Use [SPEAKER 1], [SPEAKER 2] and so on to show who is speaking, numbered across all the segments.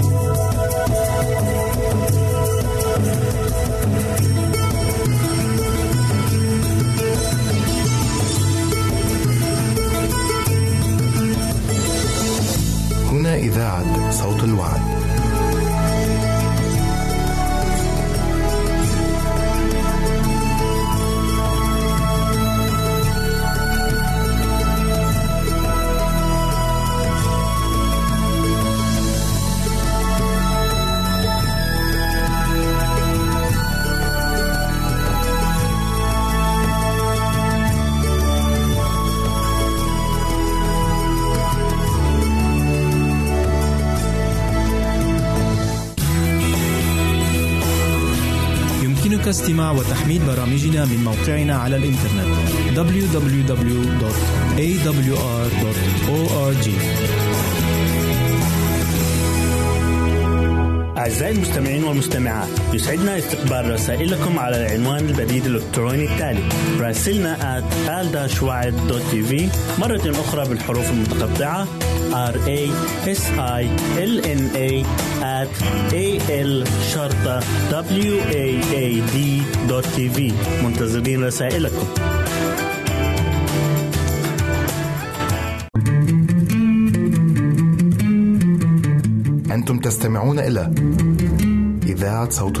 [SPEAKER 1] هنا
[SPEAKER 2] برامجنا من موقعنا على الإنترنت www.awr.org
[SPEAKER 3] أعزائي المستمعين والمستمعات. يسعدنا استقبال رسائلكم على العنوان البريد الإلكتروني التالي راسلنا at مرة أخرى بالحروف المتقطعة R A S I L N A at A L شرطة W A A D دوت منتظرين رسائلكم.
[SPEAKER 1] أنتم تستمعون إلى إذاعة صوت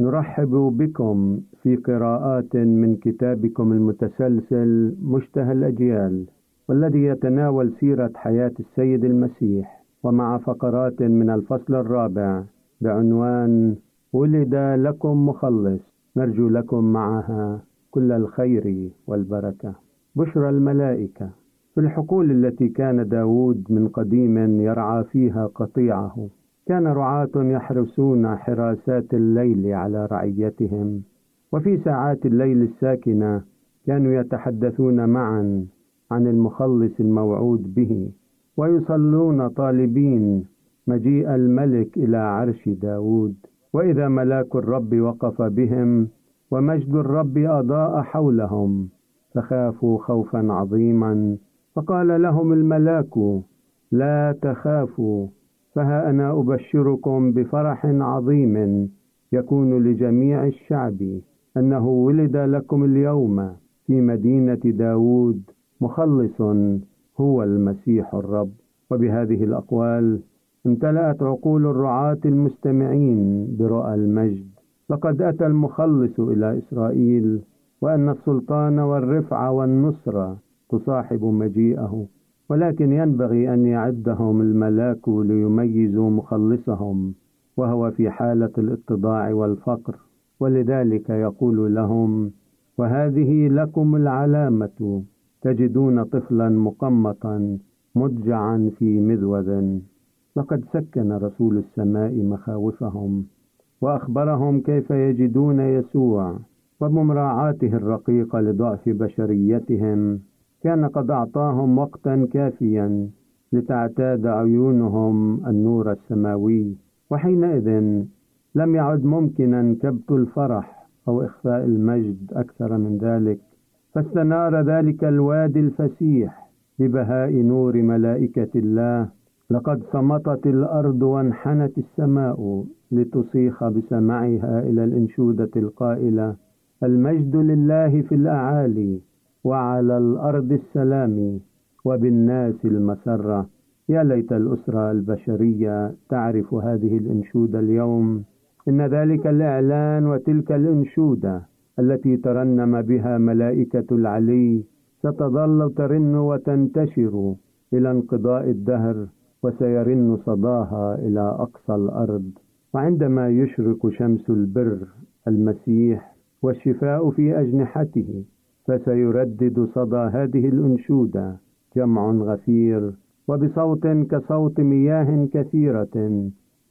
[SPEAKER 4] نرحب بكم في قراءات من كتابكم المتسلسل مشتهى الأجيال والذي يتناول سيرة حياة السيد المسيح ومع فقرات من الفصل الرابع بعنوان ولد لكم مخلص نرجو لكم معها كل الخير والبركة بشرى الملائكة في الحقول التي كان داود من قديم يرعى فيها قطيعه كان رعاة يحرسون حراسات الليل على رعيتهم وفي ساعات الليل الساكنة كانوا يتحدثون معا عن المخلص الموعود به ويصلون طالبين مجيء الملك إلى عرش داود. وإذا ملاك الرب وقف بهم ومجد الرب أضاء حولهم فخافوا خوفا عظيما فقال لهم الملاك لا تخافوا فها أنا أبشركم بفرح عظيم يكون لجميع الشعب أنه ولد لكم اليوم في مدينة داود مخلص هو المسيح الرب. وبهذه الأقوال امتلأت عقول الرعاة المستمعين برؤى المجد. لقد أتى المخلص إلى إسرائيل وأن السلطان والرفعة والنصرة تصاحب مجيئه. ولكن ينبغي أن يعدهم الملاك ليميزوا مخلصهم وهو في حالة الاتضاع والفقر ولذلك يقول لهم وهذه لكم العلامة تجدون طفلا مقمطا مضجعا في مذوذ. لقد سكن رسول السماء مخاوفهم وأخبرهم كيف يجدون يسوع وبمراعاته الرقيقة لضعف بشريتهم. كان قد أعطاهم وقتا كافيا لتعتاد عيونهم النور السماوي وحينئذ لم يعد ممكنا كبت الفرح أو إخفاء المجد أكثر من ذلك فاستنار ذلك الوادي الفسيح ببهاء نور ملائكة الله لقد صمتت الأرض وانحنت السماء لتصيخ بسمعها إلى الإنشودة القائلة المجد لله في الأعالي وعلى الأرض السلام وبالناس المسرة. يا ليت الأسرة البشرية تعرف هذه الأنشودة اليوم. إن ذلك الإعلان وتلك الأنشودة التي ترنم بها ملائكة العلي ستظل ترن وتنتشر إلى انقضاء الدهر وسيرن صداها إلى أقصى الأرض. وعندما يشرق شمس البر المسيح والشفاء في أجنحته فسيردد صدى هذه الأنشودة جمع غفير وبصوت كصوت مياه كثيرة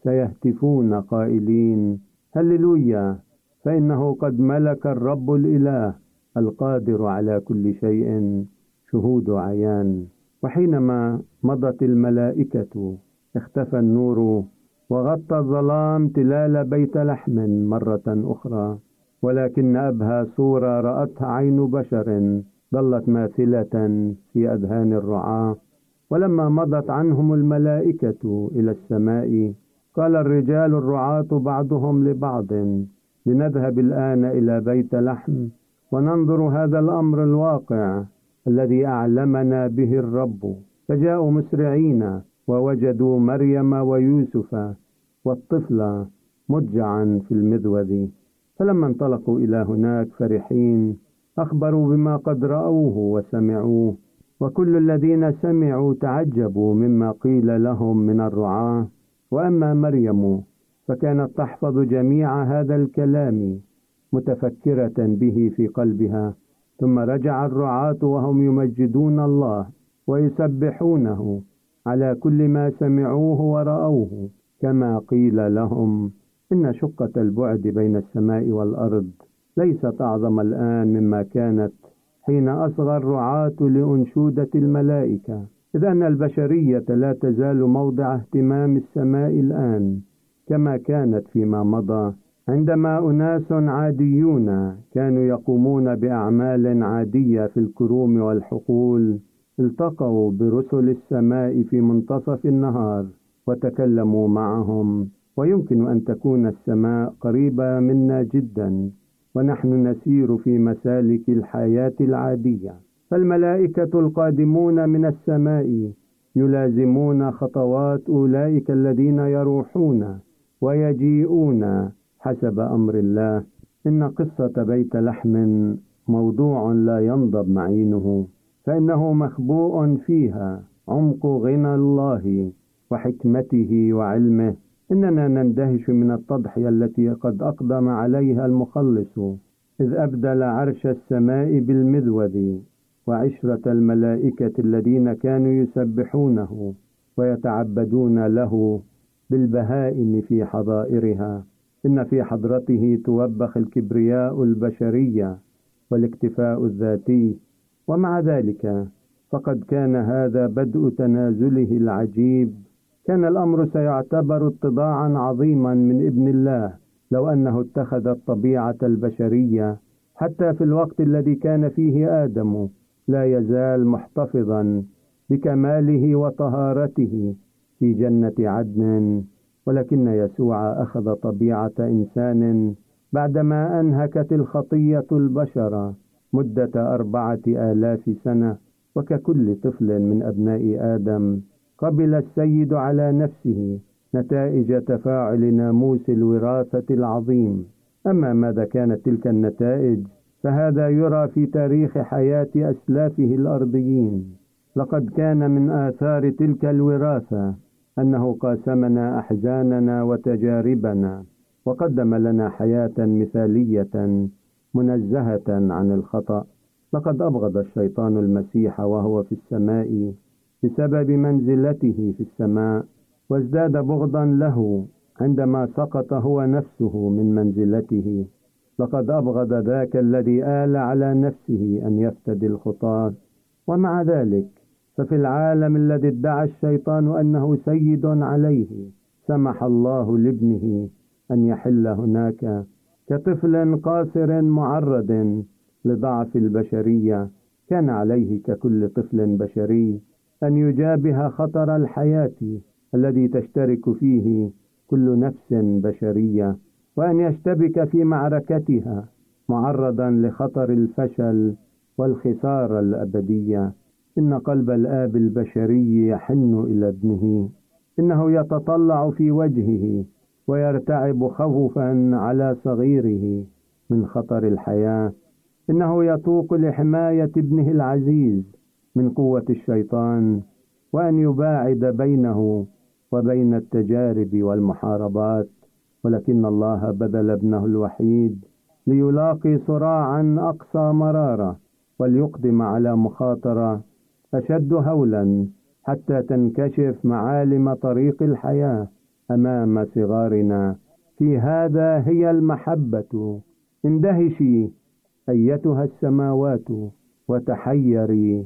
[SPEAKER 4] سيهتفون قائلين هللويا فإنه قد ملك الرب الإله القادر على كل شيء شهود عيان. وحينما مضت الملائكة اختفى النور وغطى الظلام تلال بيت لحم مرة أخرى. ولكن أبهى صورة رأتها عين بشر ظلت ماثلة في أذهان الرعاة. ولما مضت عنهم الملائكة إلى السماء قال الرجال الرعاة بعضهم لبعض لنذهب الآن إلى بيت لحم وننظر هذا الأمر الواقع الذي أعلمنا به الرب. فجاءوا مسرعين ووجدوا مريم ويوسف والطفل مضجعا في المذوذ. فلما انطلقوا إلى هناك فرحين أخبروا بما قد رأوه وسمعوه وكل الذين سمعوا تعجبوا مما قيل لهم من الرعاة. وأما مريم فكانت تحفظ جميع هذا الكلام متفكرة به في قلبها ثم رجع الرعاة وهم يمجدون الله ويسبحونه على كل ما سمعوه ورأوه كما قيل لهم. إن شقة البعد بين السماء والأرض ليست أعظم الآن مما كانت حين أصغى الرعاة لأنشودة الملائكة. إذ أن البشرية لا تزال موضع اهتمام السماء الآن كما كانت فيما مضى عندما أناس عاديون كانوا يقومون بأعمال عادية في الكروم والحقول التقوا برسل السماء في منتصف النهار وتكلموا معهم. ويمكن أن تكون السماء قريبة منا جدا ونحن نسير في مسالك الحياة العادية. فالملائكة القادمون من السماء يلازمون خطوات أولئك الذين يروحون ويجيئون حسب أمر الله. إن قصة بيت لحم موضوع لا ينضب معينه فإنه مخبوء فيها عمق غنى الله وحكمته وعلمه. إننا نندهش من التضحية التي قد أقدم عليها المخلص إذ أبدل عرش السماء بالمذوذ وعشرة الملائكة الذين كانوا يسبحونه ويتعبدون له بالبهائم في حظائرها إن في حضرته توبخ الكبرياء البشرية والاكتفاء الذاتي. ومع ذلك فقد كان هذا بدء تنازله العجيب كان الأمر سيعتبر اتضاعا عظيما من ابن الله لو أنه اتخذ الطبيعة البشرية حتى في الوقت الذي كان فيه آدم لا يزال محتفظا بكماله وطهارته في جنة عدن ولكن يسوع أخذ طبيعة إنسان بعدما أنهكت الخطية البشر مدة أربعة آلاف سنة وككل طفل من أبناء آدم. قبل السيد على نفسه نتائج تفاعل ناموس الوراثة العظيم. أما ماذا كانت تلك النتائج فهذا يرى في تاريخ حياة أسلافه الأرضيين. لقد كان من آثار تلك الوراثة أنه قاسمنا أحزاننا وتجاربنا وقدم لنا حياة مثالية منزهة عن الخطأ. لقد أبغض الشيطان المسيح وهو في السماء بسبب منزلته في السماء وازداد بغضا له عندما سقط هو نفسه من منزلته. لقد أبغض ذاك الذي آل على نفسه أن يفتدي الخطاة. ومع ذلك ففي العالم الذي ادعى الشيطان أنه سيد عليه سمح الله لابنه أن يحل هناك كطفل قاصر معرض لضعف البشرية. كان عليه ككل طفل بشري. أن يجابه خطر الحياة الذي تشترك فيه كل نفس بشرية وأن يشتبك في معركتها معرضا لخطر الفشل والخسارة الأبدية. إن قلب الآب البشري يحن إلى ابنه. إنه يتطلع في وجهه ويرتعب خوفا على صغيره من خطر الحياة. إنه يتوق لحماية ابنه العزيز من قوة الشيطان وأن يباعد بينه وبين التجارب والمحاربات ولكن الله بذل ابنه الوحيد ليلاقي صراعا أقصى مرارة وليقدم على مخاطرة أشد هولا حتى تنكشف معالم طريق الحياة أمام صغارنا. في هذا هي المحبة. اندهشي أيتها السماوات وتحيري.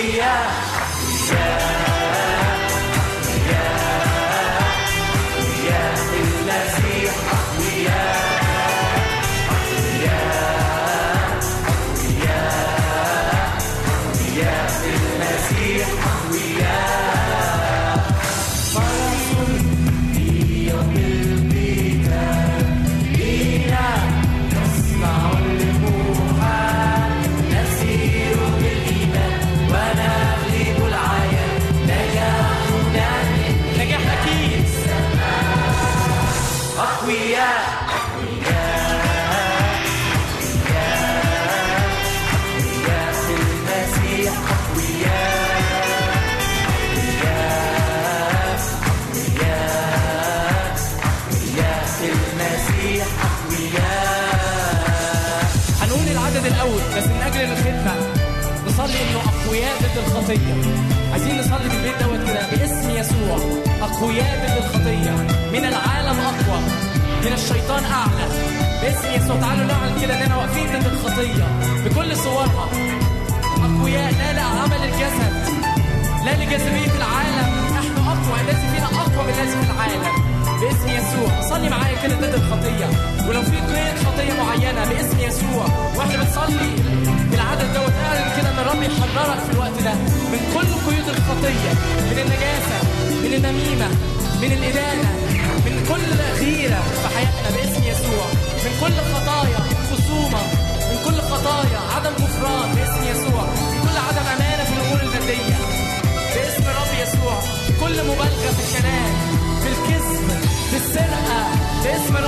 [SPEAKER 5] we are. الخطية. عايزين نصلي في البيت دوت كده باسم يسوع. أقوياء ضد الخطية. من العالم أقوى. من الشيطان أعلى. باسم يسوع. تعالوا نعمل كده إننا واقفين ضد الخطية. بكل صورها. أقوياء لا لعمل الجسد. لا لجاذبية العالم. نحن أقوى. الذي فينا أقوى من الذي في العالم. باسم يسوع. صلي معايا كده ضد الخطية. ولو في خطية معينة باسم يسوع. وإحنا بنصلي بالعدد دوت اعلن كده إن الرب يحررك في الوقت ده. من كل قيود الخطية من النجاسة من النميمة من الادانه من كل غيرة في حياتنا باسم يسوع. من كل خطايا خصومة من كل خطايا عدم غفران باسم يسوع. من كل عدم أمانة في الأمور الماديه باسم الرب يسوع. كل مبالغة في الكلام في الكذب بالسرقة باسم الرب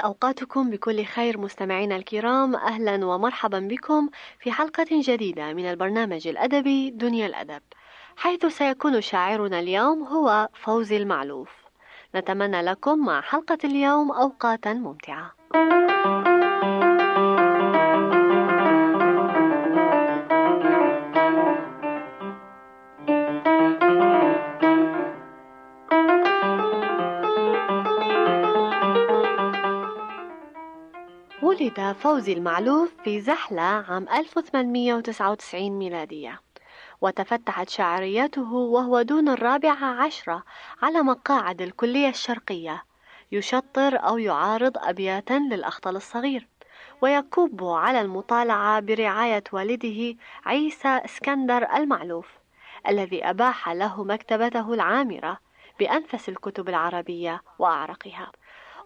[SPEAKER 6] أوقاتكم بكل خير مستمعينا الكرام. أهلا ومرحبا بكم في حلقة جديدة من البرنامج الأدبي دنيا الأدب. حيث سيكون شاعرنا اليوم هو فوزي المعلوف. نتمنى لكم مع حلقة اليوم أوقاتا ممتعة. ولد فوزي المعلوف في زحلة عام 1899 ميلادية. وتفتحت شعريته وهو دون الرابعة عشرة على مقاعد الكلية الشرقية. يشطر أو يعارض أبياتا للأخطل الصغير. ويكب على المطالعة برعاية والده عيسى إسكندر المعلوف الذي أباح له مكتبته العامرة بأنفس الكتب العربية وأعرقها.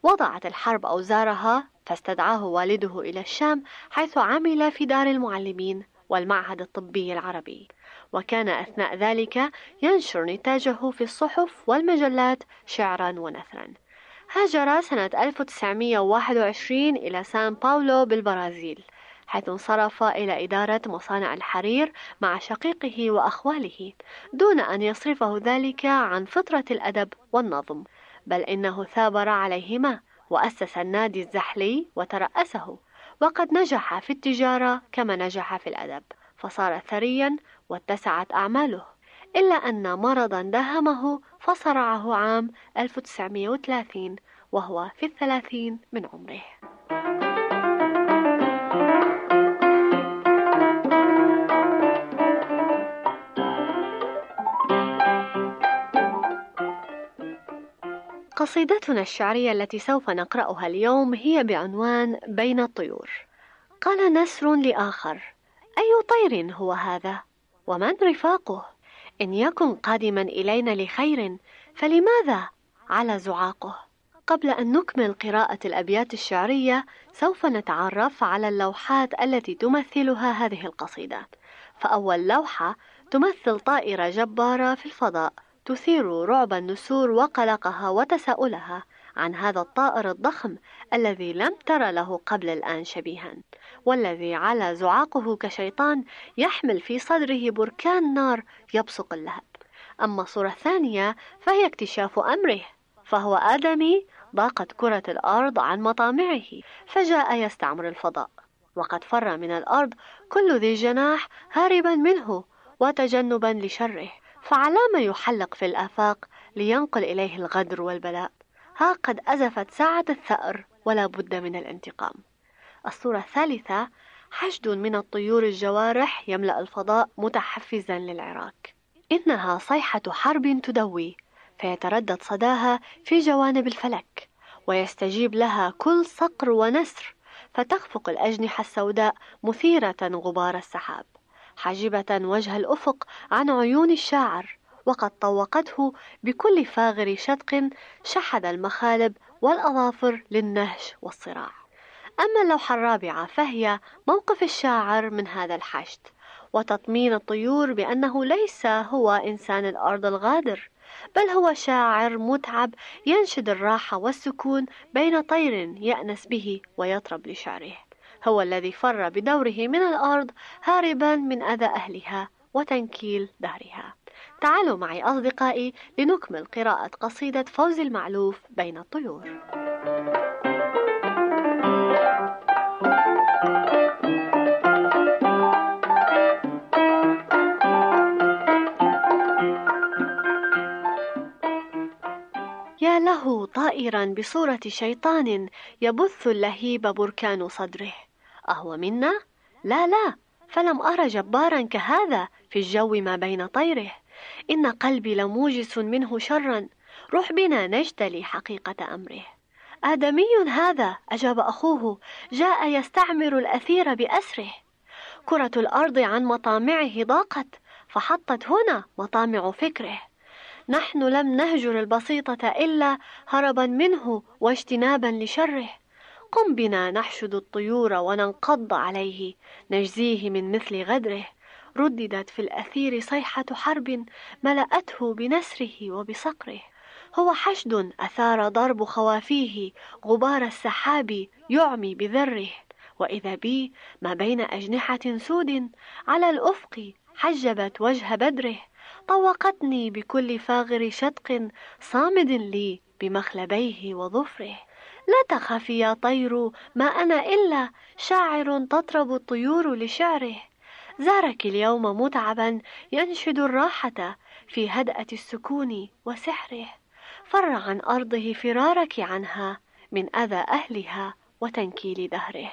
[SPEAKER 6] وضعت الحرب أوزارها فاستدعاه والده إلى الشام حيث عمل في دار المعلمين والمعهد الطبي العربي. وكان أثناء ذلك ينشر نتاجه في الصحف والمجلات شعرا ونثرا. هاجر سنة 1921 إلى سان باولو بالبرازيل حيث انصرف إلى إدارة مصانع الحرير مع شقيقه وأخواله دون أن يصرفه ذلك عن فطرة الأدب والنظم بل إنه ثابر عليهما. وأسس النادي الزحلي وترأسه. وقد نجح في التجارة كما نجح في الأدب فصار ثريا واتسعت أعماله. إلا أن مرضا داهمه فصرعه عام 1930 وهو في الثلاثين من عمره. قصيدتنا الشعرية التي سوف نقرأها اليوم هي بعنوان بين الطيور قال نسر لآخر أي طير هو هذا؟ ومن رفاقه؟ إن يكن قادما إلينا لخير فلماذا على زعاقه؟ قبل أن نكمل قراءة الأبيات الشعرية سوف نتعرف على اللوحات التي تمثلها هذه القصيدة فأول لوحة تمثل طائرة جبارة في الفضاء تثير رعب النسور وقلقها وتساؤلها عن هذا الطائر الضخم الذي لم تر له قبل الآن شبيها والذي على زعاقه كشيطان يحمل في صدره بركان نار يبصق اللهب. أما الصورة الثانية فهي اكتشاف أمره فهو آدمي ضاقت كرة الأرض عن مطامعه فجاء يستعمر الفضاء. وقد فر من الأرض كل ذي جناح هاربا منه وتجنبا لشره. فعلام يحلق في الآفاق لينقل إليه الغدر والبلاء. ها قد أزفت ساعة الثأر ولا بد من الانتقام. الصورة الثالثة حشد من الطيور الجوارح يملأ الفضاء متحفزا للعراك إنها صيحة حرب تدوي فيتردد صداها في جوانب الفلك ويستجيب لها كل صقر ونسر فتخفق الأجنحة السوداء مثيرة غبار السحاب. حاجبة وجه الأفق عن عيون الشاعر وقد طوقته بكل فاغر شدق شحذ المخالب والأظافر للنهش والصراع. أما اللوحة الرابعة فهي موقف الشاعر من هذا الحشد وتطمين الطيور بأنه ليس هو إنسان الأرض الغادر بل هو شاعر متعب ينشد الراحة والسكون بين طير يأنس به ويطرب لشعره. هو الذي فر بدوره من الأرض هاربا من أذى أهلها وتنكيل دهرها. تعالوا معي أصدقائي لنكمل قراءة قصيدة فوز المعلوف بين الطيور. يا له طائرا بصورة شيطان يبث اللهيب بركان صدره. أهو منا؟ لا لا فلم أر جبارا كهذا في الجو ما بين طيره. إن قلبي لموجس منه شرا. روح بنا نجتلي حقيقة أمره. آدمي هذا أجاب أخوه. جاء يستعمر الأثير بأسره. كرة الأرض عن مطامعه ضاقت فحطت هنا مطامع فكره. نحن لم نهجر البسيطة إلا هربا منه واجتنابا لشره. قم بنا نحشد الطيور وننقض عليه. نجزيه من مثل غدره. رددت في الأثير صيحة حرب ملأته بنسره وبصقره. هو حشد أثار ضرب خوافيه. غبار السحاب يعمي بذره. وإذا بي ما بين أجنحة سود على الأفق حجبت وجه بدره. طوقتني بكل فاغر شدق صامد لي بمخلبيه وظفره. لا تخافي يا طير ما أنا إلا شاعر تطرب الطيور لشعره. زارك اليوم متعبا ينشد الراحة في هدأة السكون وسحره فر عن أرضه فرارك عنها من أذى أهلها وتنكيل دهره.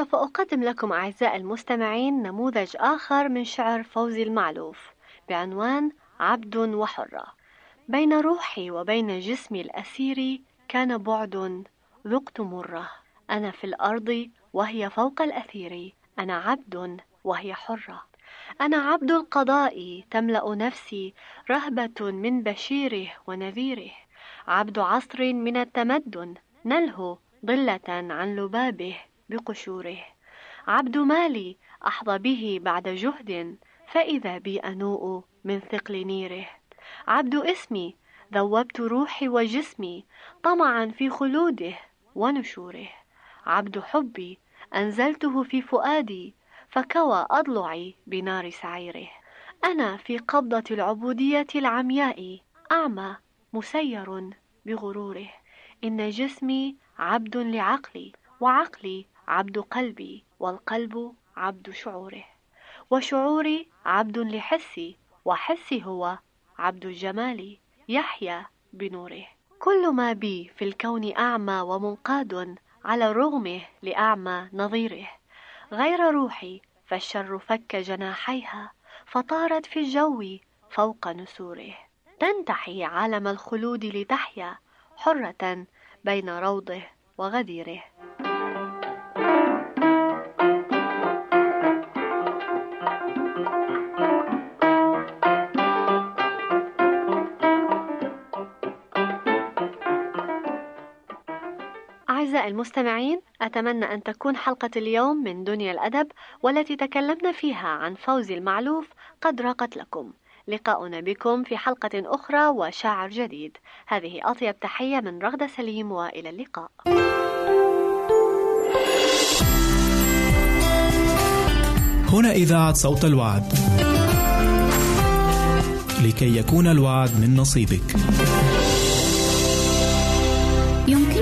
[SPEAKER 6] سوف أقدم لكم أعزائي المستمعين نموذج آخر من شعر فوزي المعلوف بعنوان عبد وحرة. بين روحي وبين جسمي الأسير كان بعد ذقت مرة. أنا في الأرض وهي فوق الأثير أنا عبد وهي حرة. أنا عبد القضاء تملأ نفسي رهبة من بشيره ونذيره. عبد عصر من التمدن نلهو ضلة عن لبابه. بقشوره. عبد مالي أحظى به بعد جهد فإذا بي أنوء من ثقل نيره. عبد اسمي ذوبت روحي وجسمي طمعا في خلوده ونشوره. عبد حبي أنزلته في فؤادي فكوى أضلعي بنار سعيره. أنا في قبضة العبودية العمياء أعمى مسير بغروره. إن جسمي عبد لعقلي وعقلي عبد قلبي والقلب عبد شعوره وشعوري عبد لحسي وحسي هو عبد الجمال يحيا بنوره. كل ما بي في الكون أعمى ومنقاد على الرغم لأعمى نظيره. غير روحي فالشر فك جناحيها فطارت في الجو فوق نسوره. تنتحي عالم الخلود لتحيا حرة بين روضه وغديره. أعزائي المستمعين أتمنى أن تكون حلقة اليوم من دنيا الأدب والتي تكلمنا فيها عن فوزي المعلوف قد راقت لكم. لقاؤنا بكم في حلقة أخرى وشاعر جديد. هذه أطيب تحية من رغدة سليم وإلى اللقاء.
[SPEAKER 7] هنا إذاعة صوت الوعد. لكي يكون الوعد من نصيبك.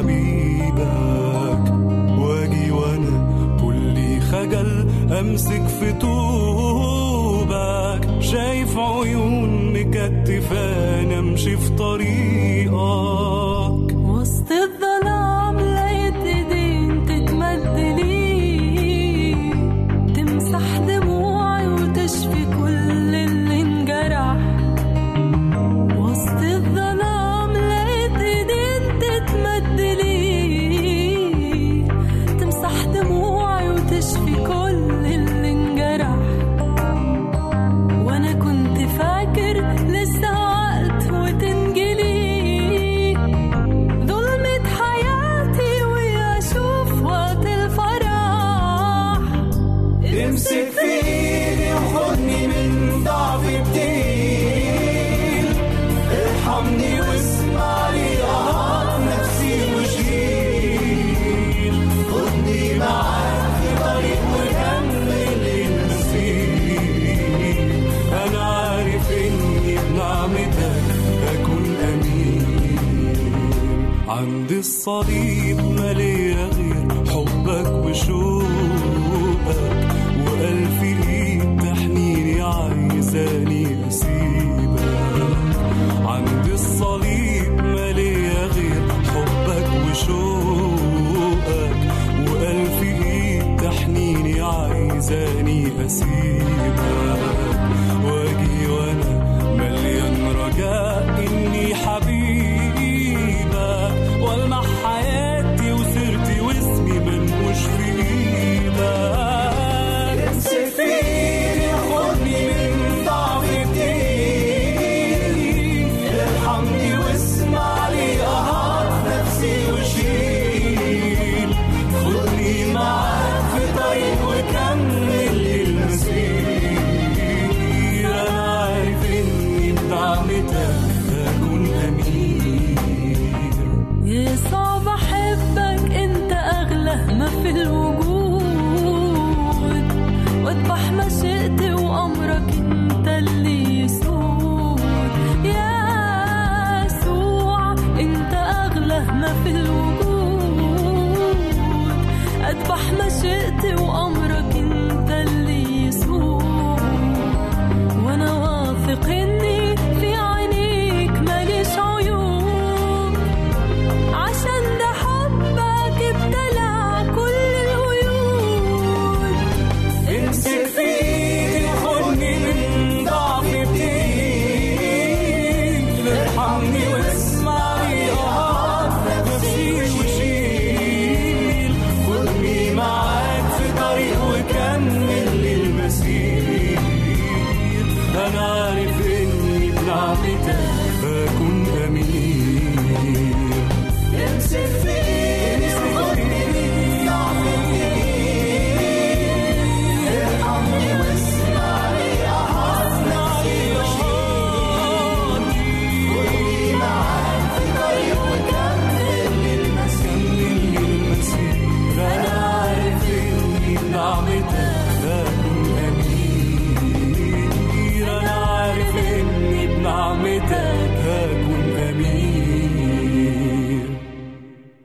[SPEAKER 8] حبيبك. واجي وأنا كلي خجل امسك في طوبك
[SPEAKER 7] الصليب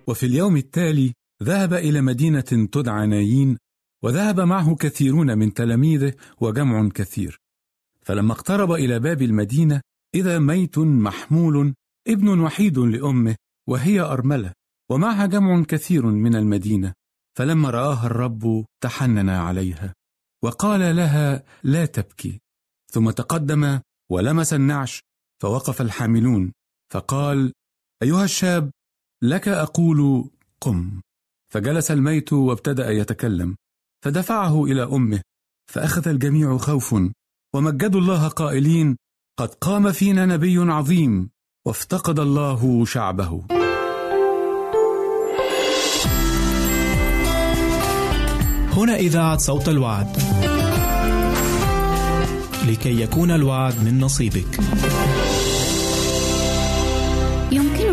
[SPEAKER 9] وفي اليوم التالي ذهب إلى مدينة تدعى نايين وذهب معه كثيرون من تلاميذه وجمع كثير. فلما اقترب إلى باب المدينة إذا ميت محمول ابن وحيد لأمه وهي أرملة ومعها جمع كثير من المدينة. فلما رآها الرب تحنن عليها وقال لها لا تبكي. ثم تقدم ولمس النعش. فوقف الحاملون فقال أيها الشاب لك أقول قم. فجلس الميت وابتدأ يتكلم. فدفعه إلى أمه فأخذ الجميع خوف ومجدوا الله قائلين قد قام فينا نبي عظيم وافتقد الله شعبه.
[SPEAKER 2] هنا إذاعة صوت الوعد. لكي يكون الوعد من نصيبك.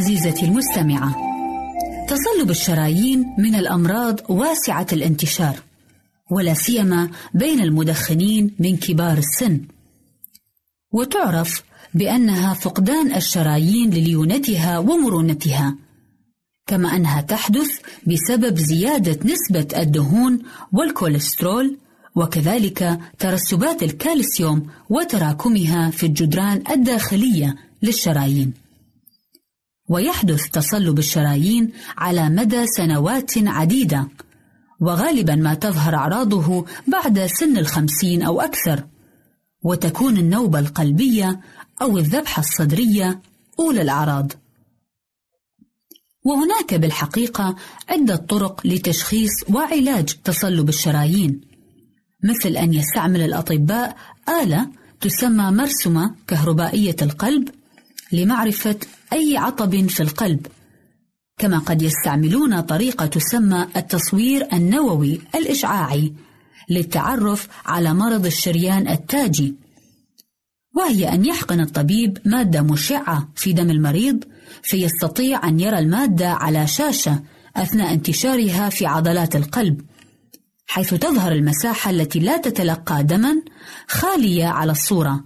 [SPEAKER 10] عزيزتي المستمعة تصلب الشرايين من الأمراض واسعة الانتشار ولا سيما بين المدخنين من كبار السن وتعرف بأنها فقدان الشرايين لليونتها ومرونتها كما أنها تحدث بسبب زيادة نسبة الدهون والكوليسترول وكذلك ترسبات الكالسيوم وتراكمها في الجدران الداخلية للشرايين. ويحدث تصلب الشرايين على مدى سنوات عديدة، وغالبا ما تظهر أعراضه بعد سن الخمسين أو أكثر، وتكون النوبة القلبية أو الذبحة الصدرية أولى الأعراض. وهناك بالحقيقة عدة طرق لتشخيص وعلاج تصلب الشرايين. مثل أن يستعمل الأطباء آلة تسمى مرسمة كهربائية القلب لمعرفة أي عطب في القلب. كما قد يستعملون طريقة تسمى التصوير النووي الإشعاعي للتعرف على مرض الشريان التاجي وهي أن يحقن الطبيب مادة مشعة في دم المريض فيستطيع أن يرى المادة على شاشة أثناء انتشارها في عضلات القلب حيث تظهر المساحة التي لا تتلقى دما خالية على الصورة.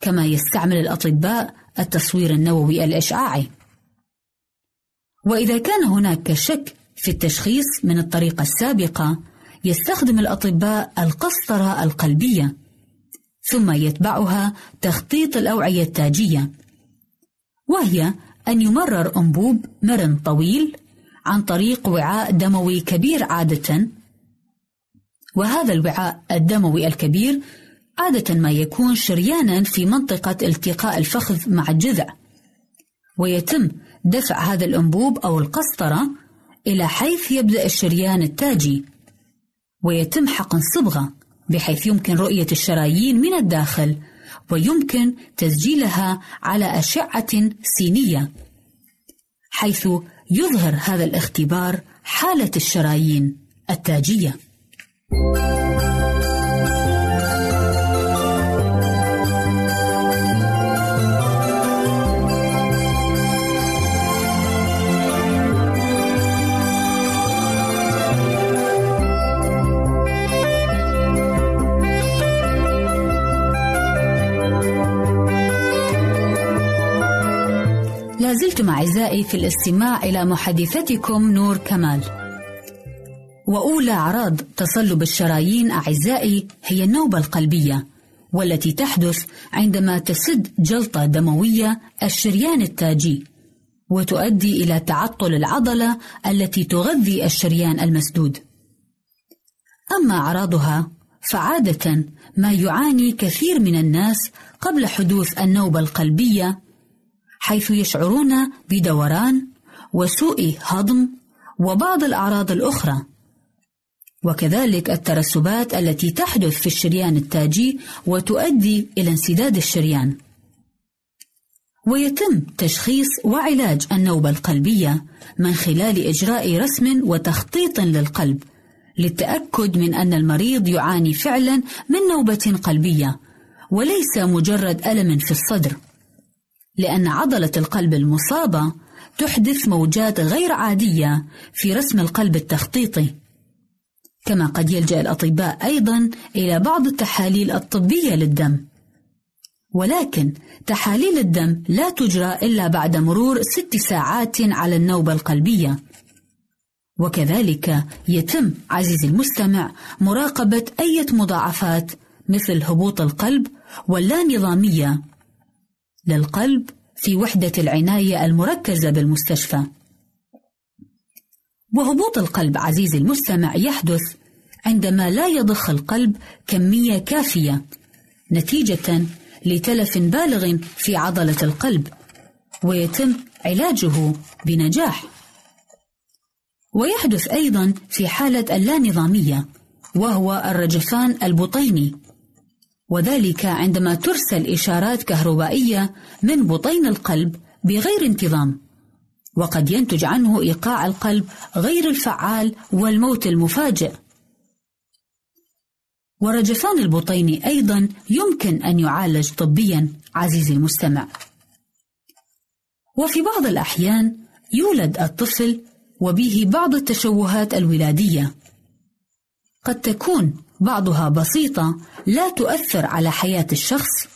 [SPEAKER 10] كما يستعمل الأطباء التصوير النووي الإشعاعي. وإذا كان هناك شك في التشخيص من الطريقة السابقة يستخدم الأطباء القسطرة القلبية ثم يتبعها تخطيط الأوعية التاجية. وهي أن يمرر أنبوب مرن طويل عن طريق وعاء دموي كبير عادة. وهذا الوعاء الدموي الكبير عادة ما يكون شريانا في منطقة التقاء الفخذ مع الجذع ويتم دفع هذا الأنبوب أو القسطرة إلى حيث يبدأ الشريان التاجي ويتم حقن صبغة بحيث يمكن رؤية الشرايين من الداخل ويمكن تسجيلها على أشعة سينية حيث يظهر هذا الاختبار حالة الشرايين التاجية. لازلتم أعزائي في الاستماع إلى محادثتكم نور كمال. وأولى أعراض تصلب الشرايين أعزائي هي النوبة القلبية والتي تحدث عندما تسد جلطة دموية الشريان التاجي وتؤدي إلى تعطل العضلة التي تغذي الشريان المسدود. أما أعراضها فعادة ما يعاني كثير من الناس قبل حدوث النوبة القلبية حيث يشعرون بدوران وسوء هضم وبعض الأعراض الأخرى. وكذلك الترسبات التي تحدث في الشريان التاجي وتؤدي إلى انسداد الشريان. ويتم تشخيص وعلاج النوبة القلبية من خلال إجراء رسم وتخطيط للقلب للتأكد من أن المريض يعاني فعلا من نوبة قلبية وليس مجرد ألم في الصدر. لأن عضلة القلب المصابة تحدث موجات غير عادية في رسم القلب التخطيطي. كما قد يلجأ الأطباء أيضا إلى بعض التحاليل الطبية للدم. ولكن تحاليل الدم لا تجرى إلا بعد مرور ست ساعات على النوبة القلبية. وكذلك يتم عزيزي المستمع مراقبة أي مضاعفات مثل هبوط القلب واللانظامية للقلب في وحدة العناية المركزة بالمستشفى. وهبوط القلب عزيزي المستمع يحدث عندما لا يضخ القلب كمية كافية نتيجة لتلف بالغ في عضلة القلب ويتم علاجه بنجاح. ويحدث أيضا في حالة اللانظامية وهو الرجفان البطيني وذلك عندما ترسل إشارات كهربائية من بطين القلب بغير انتظام. وقد ينتج عنه إيقاع القلب غير الفعال والموت المفاجئ. ورجفان البطين أيضا يمكن أن يعالج طبيا عزيزي المستمع. وفي بعض الأحيان يولد الطفل وبه بعض التشوهات الولادية. قد تكون بعضها بسيطة لا تؤثر على حياة الشخص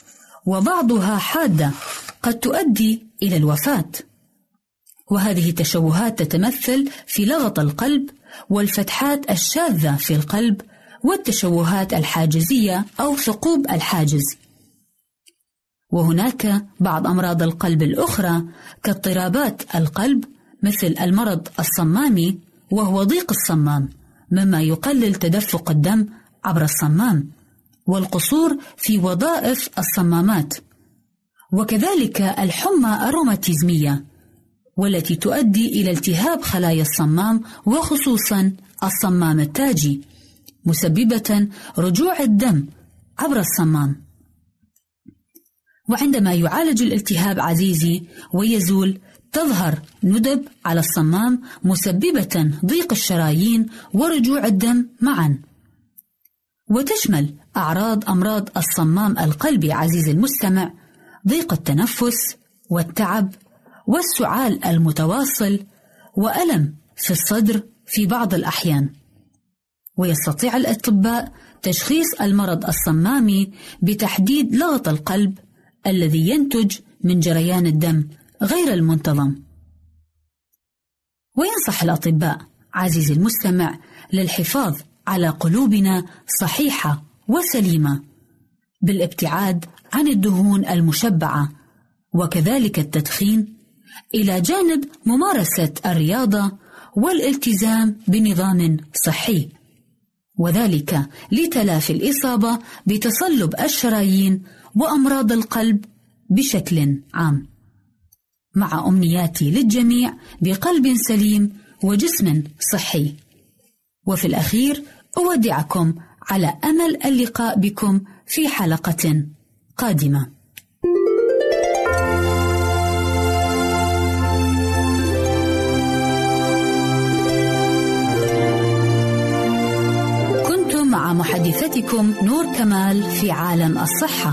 [SPEAKER 10] وبعضها حادة قد تؤدي إلى الوفاة. وهذه التشوهات تتمثل في لغط القلب والفتحات الشاذة في القلب والتشوهات الحاجزية أو ثقوب الحاجز. وهناك بعض أمراض القلب الأخرى كاضطرابات القلب مثل المرض الصمامي وهو ضيق الصمام مما يقلل تدفق الدم عبر الصمام والقصور في وظائف الصمامات. وكذلك الحمى الروماتيزمية والتي تؤدي إلى التهاب خلايا الصمام وخصوصا الصمام التاجي مسببة رجوع الدم عبر الصمام. وعندما يعالج الالتهاب عزيزي ويزول تظهر ندب على الصمام مسببة ضيق الشرايين ورجوع الدم معا. وتشمل أعراض أمراض الصمام القلبي عزيزي المستمع ضيق التنفس والتعب والسعال المتواصل وألم في الصدر في بعض الأحيان. ويستطيع الأطباء تشخيص المرض الصمامي بتحديد لغط القلب الذي ينتج من جريان الدم غير المنتظم. وينصح الأطباء عزيزي المستمع للحفاظ على قلوبنا صحيحة وسليمة بالابتعاد عن الدهون المشبعة وكذلك التدخين إلى جانب ممارسة الرياضة والالتزام بنظام صحي وذلك لتلافي الإصابة بتصلب الشرايين وأمراض القلب بشكل عام. مع أمنياتي للجميع بقلب سليم وجسم صحي. وفي الأخير أودعكم على أمل اللقاء بكم في حلقة قادمة. كنتم مع محدثتكم نور كمال في عالم الصحة.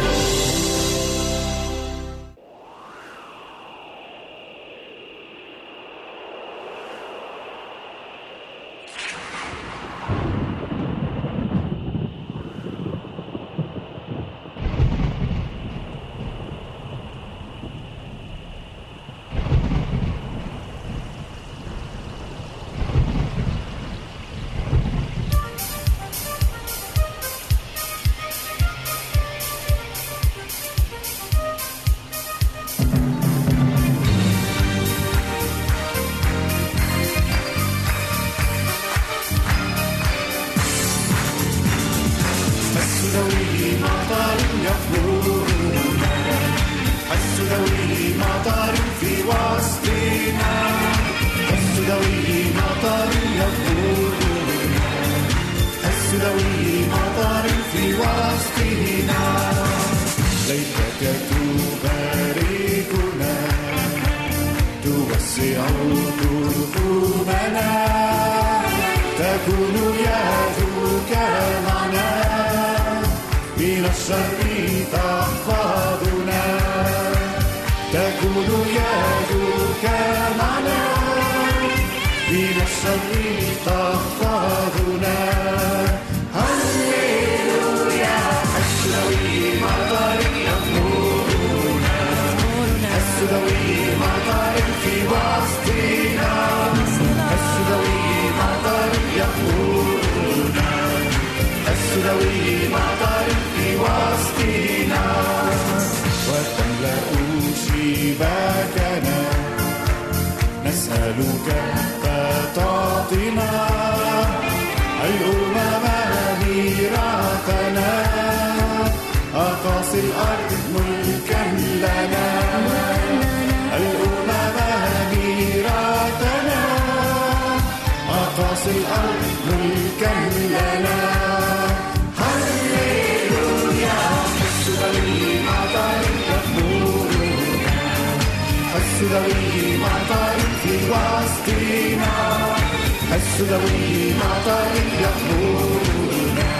[SPEAKER 11] السوداوي مع طريق يحضرنا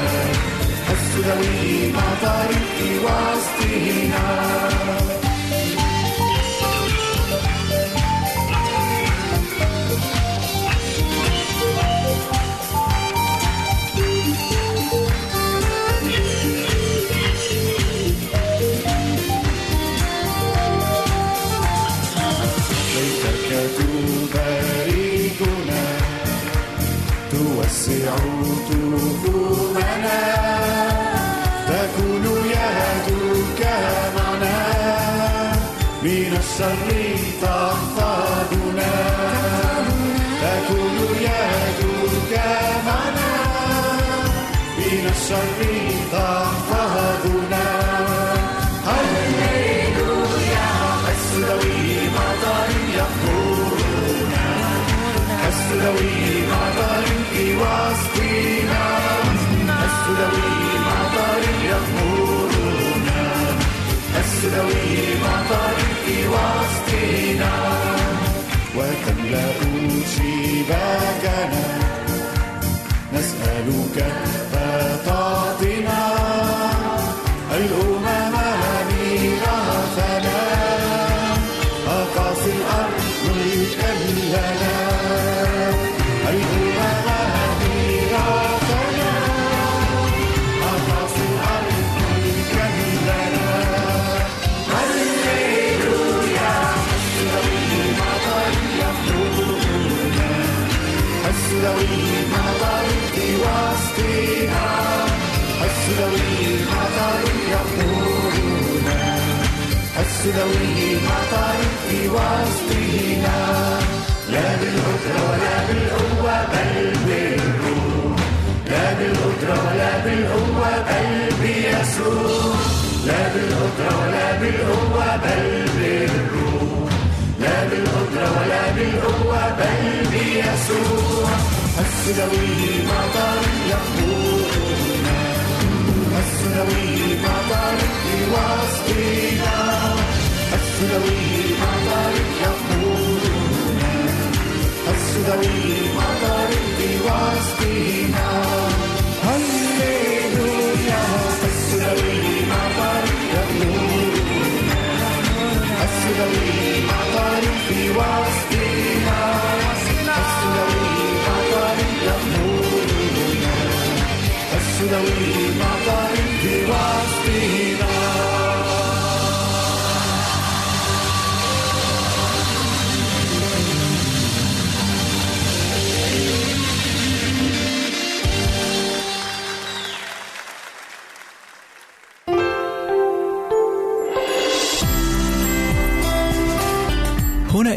[SPEAKER 11] السوداوي مع الشر تحفظنا تكون يدك معنا. من الشر تحفظنا quero. بالقوة بل بيسوع لا بالقدرة ولا بالقوة بل بالروح لا بالقدرة ولا بالقوة بل بيسوع السلوي مطر يخبرنا السلوي مطر لوصلنا السلوي مطر يخبرنا السلوي مطر لوصلنا هل
[SPEAKER 2] Wow.